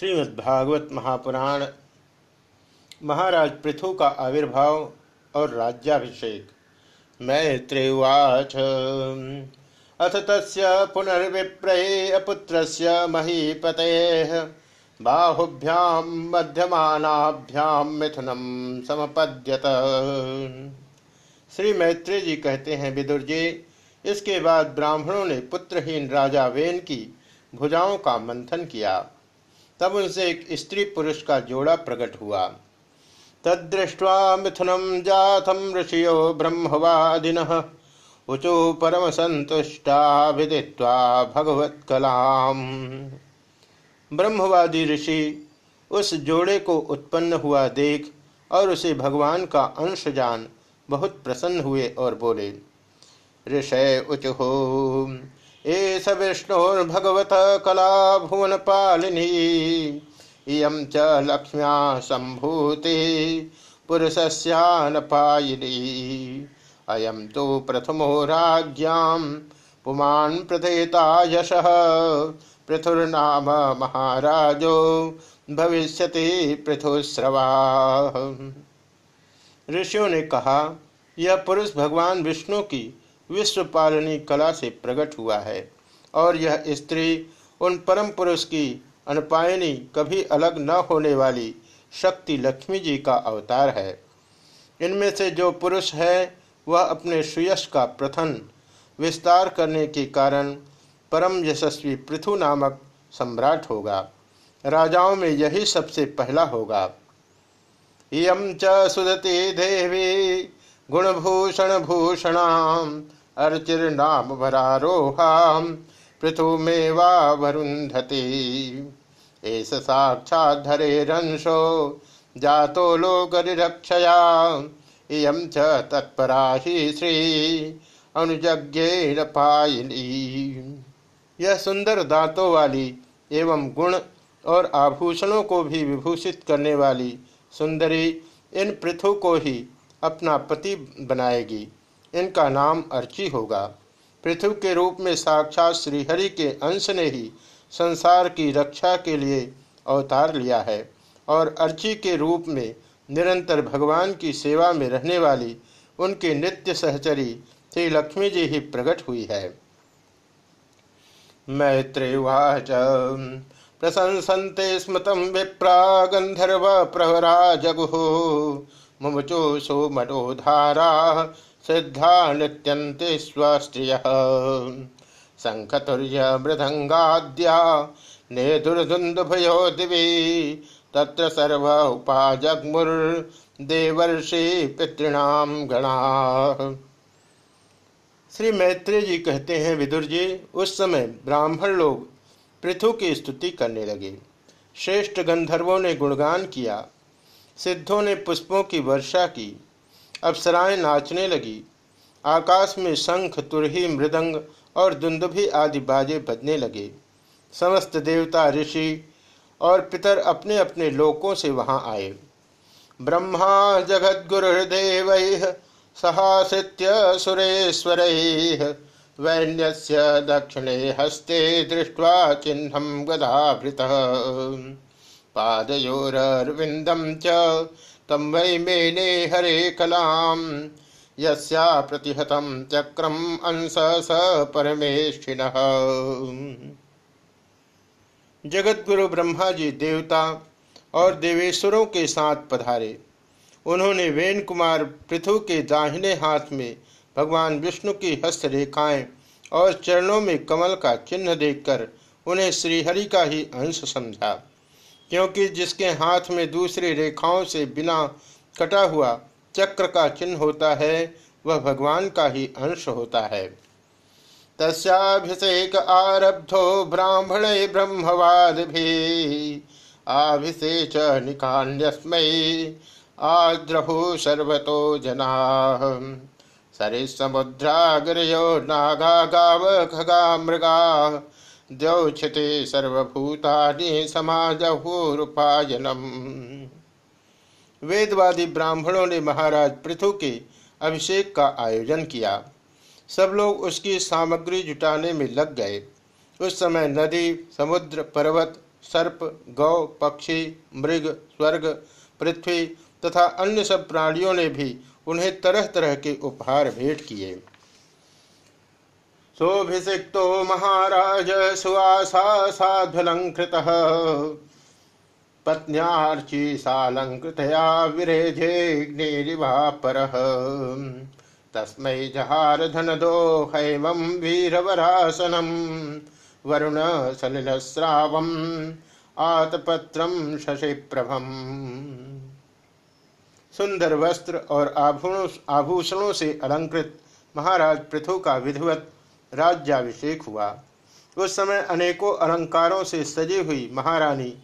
श्रीमद्भागवत महापुराण महाराज पृथु का आविर्भाव और राज्याभिषेक। मैत्रेवाच अथ तस्य पुनर्विप्रये अपुत्रस्य महीपते बाहुभ्याम मध्यमानाभ्याम मिथुनम समपद्यत। श्री मैत्री जी कहते हैं, विदुर जी, इसके बाद ब्राह्मणों ने पुत्रहीन राजा वेन की भुजाओं का मंथन किया। तब उनसे एक स्त्री पुरुष का जोड़ा प्रकट हुआ। तदृष्ट्वा मिथुनम जातम ऋषियो ब्रह्मवादिन, उचु परम संतुष्टा विदित्वा भगवत कलाम। ब्रह्मवादी ऋषि उस जोड़े को उत्पन्न हुआ देख और उसे भगवान का अंश जान बहुत प्रसन्न हुए और बोले, ऋषय उचु एष विष्णुर्भगवत कला भुवन पालिनी इयं च लक्ष्म्या सम्भूति, पुरुषस्यानपायिनी। अयं तु प्रथमो राज्ञां पुमान् प्रथेता यशः, पृथुर्नाम महाराजो भविष्यति पृथुश्रवा ऋषियों ने कहा, यह पुरुष भगवान विष्णु की विश्व पालनी कला से प्रकट हुआ है, और यह स्त्री उन परम पुरुष की अनपायनी कभी अलग न होने वाली शक्ति लक्ष्मी जी का अवतार है। इनमें से जो पुरुष है, वह अपने सुयश का प्रथन विस्तार करने के कारण परम यशस्वी पृथु नामक सम्राट होगा। राजाओं में यही सबसे पहला होगा। यम च सुदती देवी गुणभूषण भूषणाम अर्चिर्नाम भरारोहाम, पृथुमेवा वरुंधति एस साक्षात रंशो जातो लोकरिरक्षया इयम च तत्परा ही श्री पायिनी। यह सुंदर दांतों वाली एवं गुण और आभूषणों को भी विभूषित करने वाली सुंदरी इन पृथु को ही अपना पति बनाएगी। इनका नाम अर्ची होगा। पृथ्वी के रूप में साक्षात श्रीहरि के अंश ने ही संसार की रक्षा के लिए अवतार लिया है और अर्ची के रूप में निरंतर भगवान की सेवा में रहने वाली उनके नित्य सहचरी श्री लक्ष्मी जी ही प्रकट हुई है। मैत्रेवाच, प्रशंसन्ते स्मृतम विप्रा गंधर्व प्रहरा जगुः मुमुचो मनोधारा सिद्धा नृत्यन्ते स्वस्त्रिय। शङ्खतुर्य मृदङ्गाद्या नेतुर्धुन्दुभयो दिवि तत्र सर्व उपाजग्मुर्देवर्षि पितृणाम गणा। श्री मैत्री जी कहते हैं, विदुर जी, उस समय ब्राह्मण लोग पृथु की स्तुति करने लगे। श्रेष्ठ गंधर्वों ने गुणगान किया। सिद्धों ने पुष्पों की वर्षा की। अप्सराएँ नाचने लगी। आकाश में शंख, तुरही, मृदंग और दुंदुभी आदि बाजे बजने लगे। समस्त देवता, ऋषि और पितर अपने अपने लोकों से वहाँ आए। ब्रह्मा जगत गुरुदेव सहाश्रित्य सुरेश्वर, वैन्यस्य दक्षिणे हस्ते दृष्ट्वा चिन्हं गदाभृत पादयोरविंदम च तम वै मेने हरे कलाम। यस्या प्रतिहतम चक्रम अंश स परमेष्ठिन। जगत गुरु ब्रह्मा जी देवता और देवेश्वरों के साथ पधारे। उन्होंने वेन कुमार पृथु के दाहिने हाथ में भगवान विष्णु की हस्त रेखाएँ और चरणों में कमल का चिन्ह देखकर उन्हें श्रीहरि का ही अंश समझा। क्योंकि जिसके हाथ में दूसरी रेखाओं से बिना कटा हुआ चक्र का चिन्ह होता है, वह भगवान का ही अंश होता है। तस्भिषेक आरब्धो ब्राह्मण ब्रह्मवाद भी आभिषेच निकान्यस्मय आद्रहु सर्वतो जना। सरिसमुद्राग्रयो नागा गाव खगा मृगा द्यौक्षते सर्वभूतानि समाजहूरुपायनम वेदवादी ब्राह्मणों ने महाराज पृथु के अभिषेक का आयोजन किया। सब लोग उसकी सामग्री जुटाने में लग गए। उस समय नदी, समुद्र, पर्वत, सर्प, गौ, पक्षी, मृग, स्वर्ग, पृथ्वी तथा अन्य सब प्राणियों ने भी उन्हें तरह तरह के उपहार भेंट किए। सोभिषिक्तो महाराज सुवासा साध्वलंकृत पत्न्यार्ची सालंकृतया विरेजेग्निरिवापर तस्मै जहार धनदो हैमं वीरवरासनम। वरुण सलिलस्रावम आतपत्रम शशिप्रभम। सुंदर वस्त्र और आभूषणों से अलंकृत महाराज पृथु का विधिवत राज्याभिषेक हुआ। उस समय अनेकों अलंकारों से सजी हुई महारानी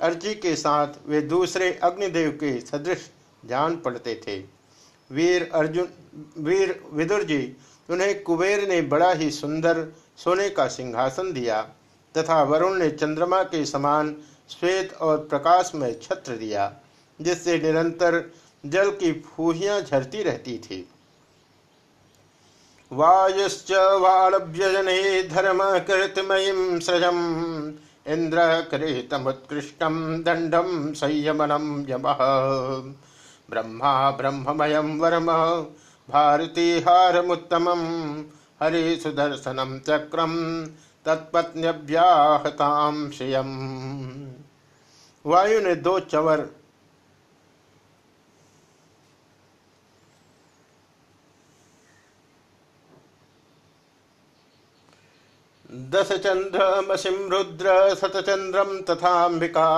अर्जी के साथ वे दूसरे अग्निदेव के सदृश जान पड़ते थे। वीर अर्जुन, वीर विदुर जी, उन्हें कुबेर ने बड़ा ही सुंदर सोने का सिंहासन दिया तथा वरुण ने चंद्रमा के समान श्वेत और प्रकाश में छत्र दिया, जिससे निरंतर जल की फूहियाँ झरती रहती थी। वायुश्च वालभ्यजने धर्म कृतमयीं सृजम इंद्र कृतमुत्कृष्टम दंडम संयमनम यम। ब्रह्मा ब्रह्ममयम वर्म भारती हारमुत्तम हरि सुदर्शनम चक्रम तत्पत्न्यव्याहताम श्रियम वायु ने दो चवर दश चंद्रमसिम रुद्र शतचंद्रम तथाम्बिका।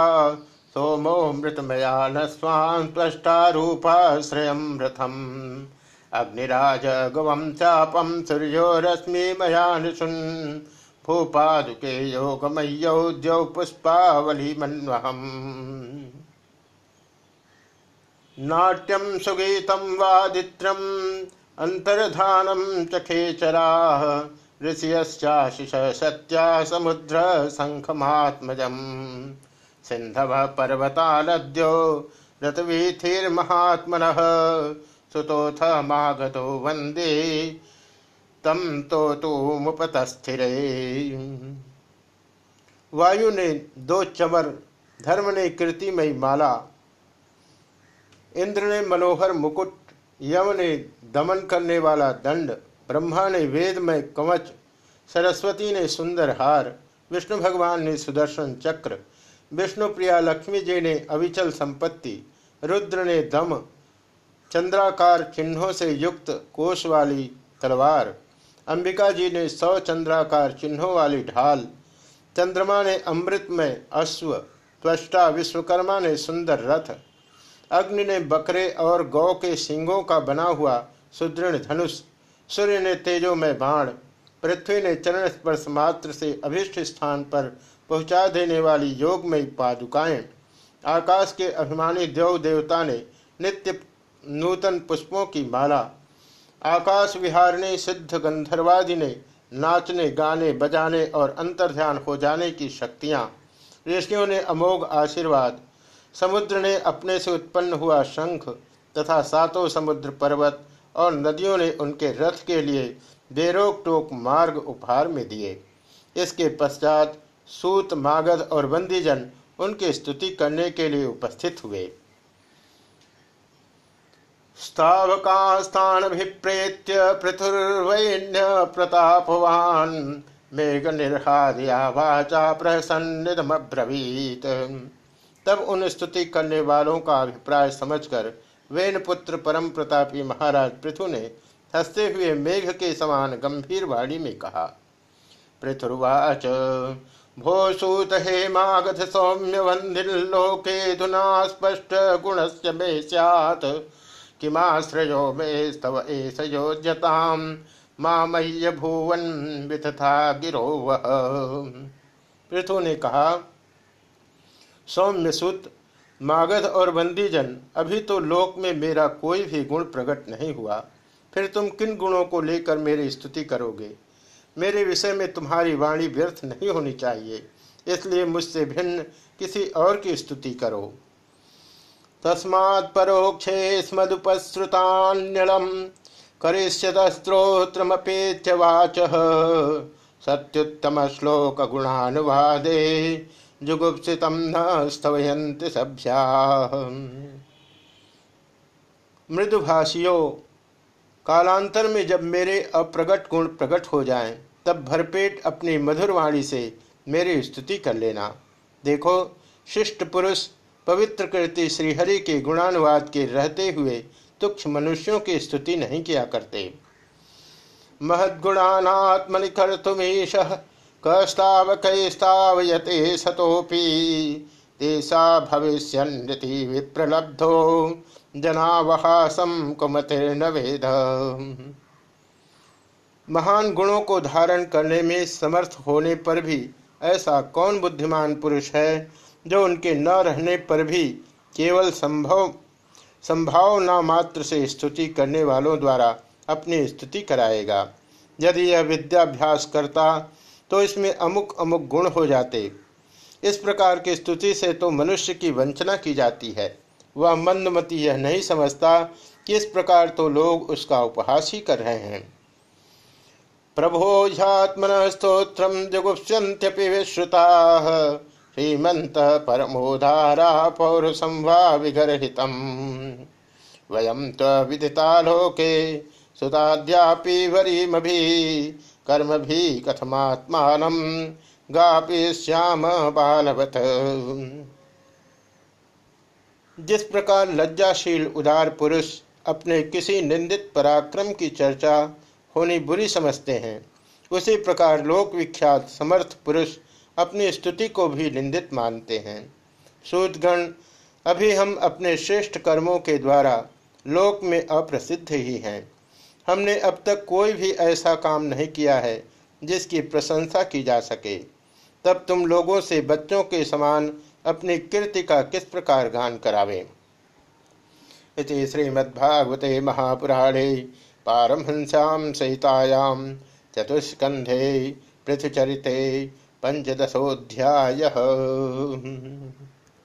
सोमो मृतमया न स्वान् त्वष्टारूपाश्रयं रथम्। अग्निराज गवं चापं सूर्यो रश्मिमया निशुन् भूपादुके योगमय्यौ द्यौ पुष्पावलिमन्वहम् नाट्यं सुगीतं वादित्रम्, अन्तर्धानं च खेचराः। ऋषियश्चाशिष सत्या समुद्र शङ्खमात्मजम् सिन्धव पर्वतालद्यो रतवीथिर्महात्मनः। सुतोऽथ मागतो वंदे तो मुपतस्थिरे वायु ने दो चमर धर्म ने कीर्तिमयी माला। इंद्र ने मनोहर मुकुट यम ने दमन करने वाला दंड। ब्रह्मा ने वेद में कवच, सरस्वती ने सुंदर हार, विष्णु भगवान ने सुदर्शन चक्र, विष्णु प्रिया लक्ष्मी जी ने अविचल संपत्ति, रुद्र ने दम, चंद्राकार चिन्हों से युक्त कोष वाली तलवार, अंबिका जी ने सौ चंद्राकार चिन्हों वाली ढाल, चंद्रमा ने अमृत में अश्व, त्वष्टा विश्वकर्मा ने सुंदर रथ, अग्नि ने बकरे और गौ के सिंगों का बना हुआ सुदृढ़ धनुष सूर्य ने तेजो में बाण पृथ्वी ने चरण स्पर्श मात्र से अभिष्ट स्थान पर पहुँचा देने वाली योग में पादुकाएँ आकाश के अभिमानी देव देवता ने नित्य नूतन पुष्पों की माला। आकाश विहार ने सिद्ध गंधर्वादि ने नाचने, गाने, बजाने और अंतर्ध्यान हो जाने की शक्तियाँ। ऋषियों ने अमोघ आशीर्वाद। समुद्र ने अपने से उत्पन्न हुआ शंख तथा सातों समुद्र पर्वत और नदियों ने उनके रथ के लिए बेरोक टोक मार्ग उपहार में दिए। इसके पश्चात सूत, मागध और बंदीजन उनकी स्तुति करने के लिए उपस्थित हुए। स्थावकास्थानभिप्रेत्य पृथुर्वैन्य प्रतापवान मेघ निर्हादिया वाचा प्रसन्निधमब्रवीत। तब उन स्तुति करने वालों का अभिप्राय समझकर वेन पुत्र परम प्रतापी महाराज पृथु ने हँसते हुए मेघ के समान गंभीर वाणी में कहा, पृथुर्वाच भो सूत हे मागध सौम्य वंदिलोके धुना स्पष्ट गुणस्य मे स्यात्। किमाश्रयो मे स्तव एष योज्यताम मामय्य भुवन विथथा गिरो पृथु ने कहा सौम्य सुत मागध और बंदीजन, अभी तो लोक में मेरा कोई भी गुण प्रकट नहीं हुआ। फिर तुम किन गुणों को लेकर मेरी स्तुति करोगे? मेरे विषय में तुम्हारी वाणी व्यर्थ नहीं होनी चाहिए, इसलिए मुझसे भिन्न किसी और की स्तुति करो। तस्मात् परोक्षे स्मदुपश्रुतान्यलम करिष्यतस्त्रोत्रमपेत्य वाच। सत्युत्तम श्लोक गुणानुवादे जुगुप्सित न स्तवयंत सभ्या। मृदुभाषियों कालांतर में जब मेरे अप्रगट गुण प्रकट हो जाएँ, तब भरपेट अपनी मधुर वाणी से मेरी स्तुति कर लेना। देखो शिष्ट पुरुष पवित्र कृति श्रीहरि के गुणानुवाद के रहते हुए तुक्ष मनुष्यों की स्तुति नहीं किया करते। महद्गुणात्मनि कर्तुमीश कस्तावकैस्तावयते सतोपि तेषा भविष्य विप्रलब्धो जनावहासम कुमतिर्न वेद। महान गुणों को धारण करने में समर्थ होने पर भी ऐसा कौन बुद्धिमान पुरुष है जो उनके न रहने पर भी केवल संभव, संभावना मात्र से स्तुति करने वालों द्वारा अपनी स्तुति कराएगा। यदि यह विद्याभ्यास करता तो इसमें अमुक अमुक गुण हो जाते। इस प्रकार की स्तुति से तो मनुष्य की वंचना की जाती है। वह मंदमती यह नहीं समझता कि इस प्रकार तो लोग उसका उपहास ही कर रहे हैं। प्रभोझात्मन स्त्रोत्र जुगुप्स्यंत्यपि विश्रुता। श्रीमंत परमोधारा पौर संवा विगर्हितम वयम विदिता लोके सुताद्यापि वरीमभि। कर्म भी कथमात्मान गापी श्याम बालवत। जिस प्रकार लज्जाशील, उदार पुरुष अपने किसी निंदित पराक्रम की चर्चा होनी बुरी समझते हैं, उसी प्रकार लोक विख्यात समर्थ पुरुष अपनी स्तुति को भी निंदित मानते हैं। सूदगण अभी हम अपने श्रेष्ठ कर्मों के द्वारा लोक में अप्रसिद्ध ही हैं। हमने अब तक कोई भी ऐसा काम नहीं किया है, जिसकी प्रशंसा की जा सके। तब तुम लोगों से बच्चों के समान अपनी कीर्ति का किस प्रकार गान करावे? इति श्रीमद्भागवते महापुराणे पारमहंस्यां सहितायां चतुष्कंधे पृथुचरिते पंचदशोध्याय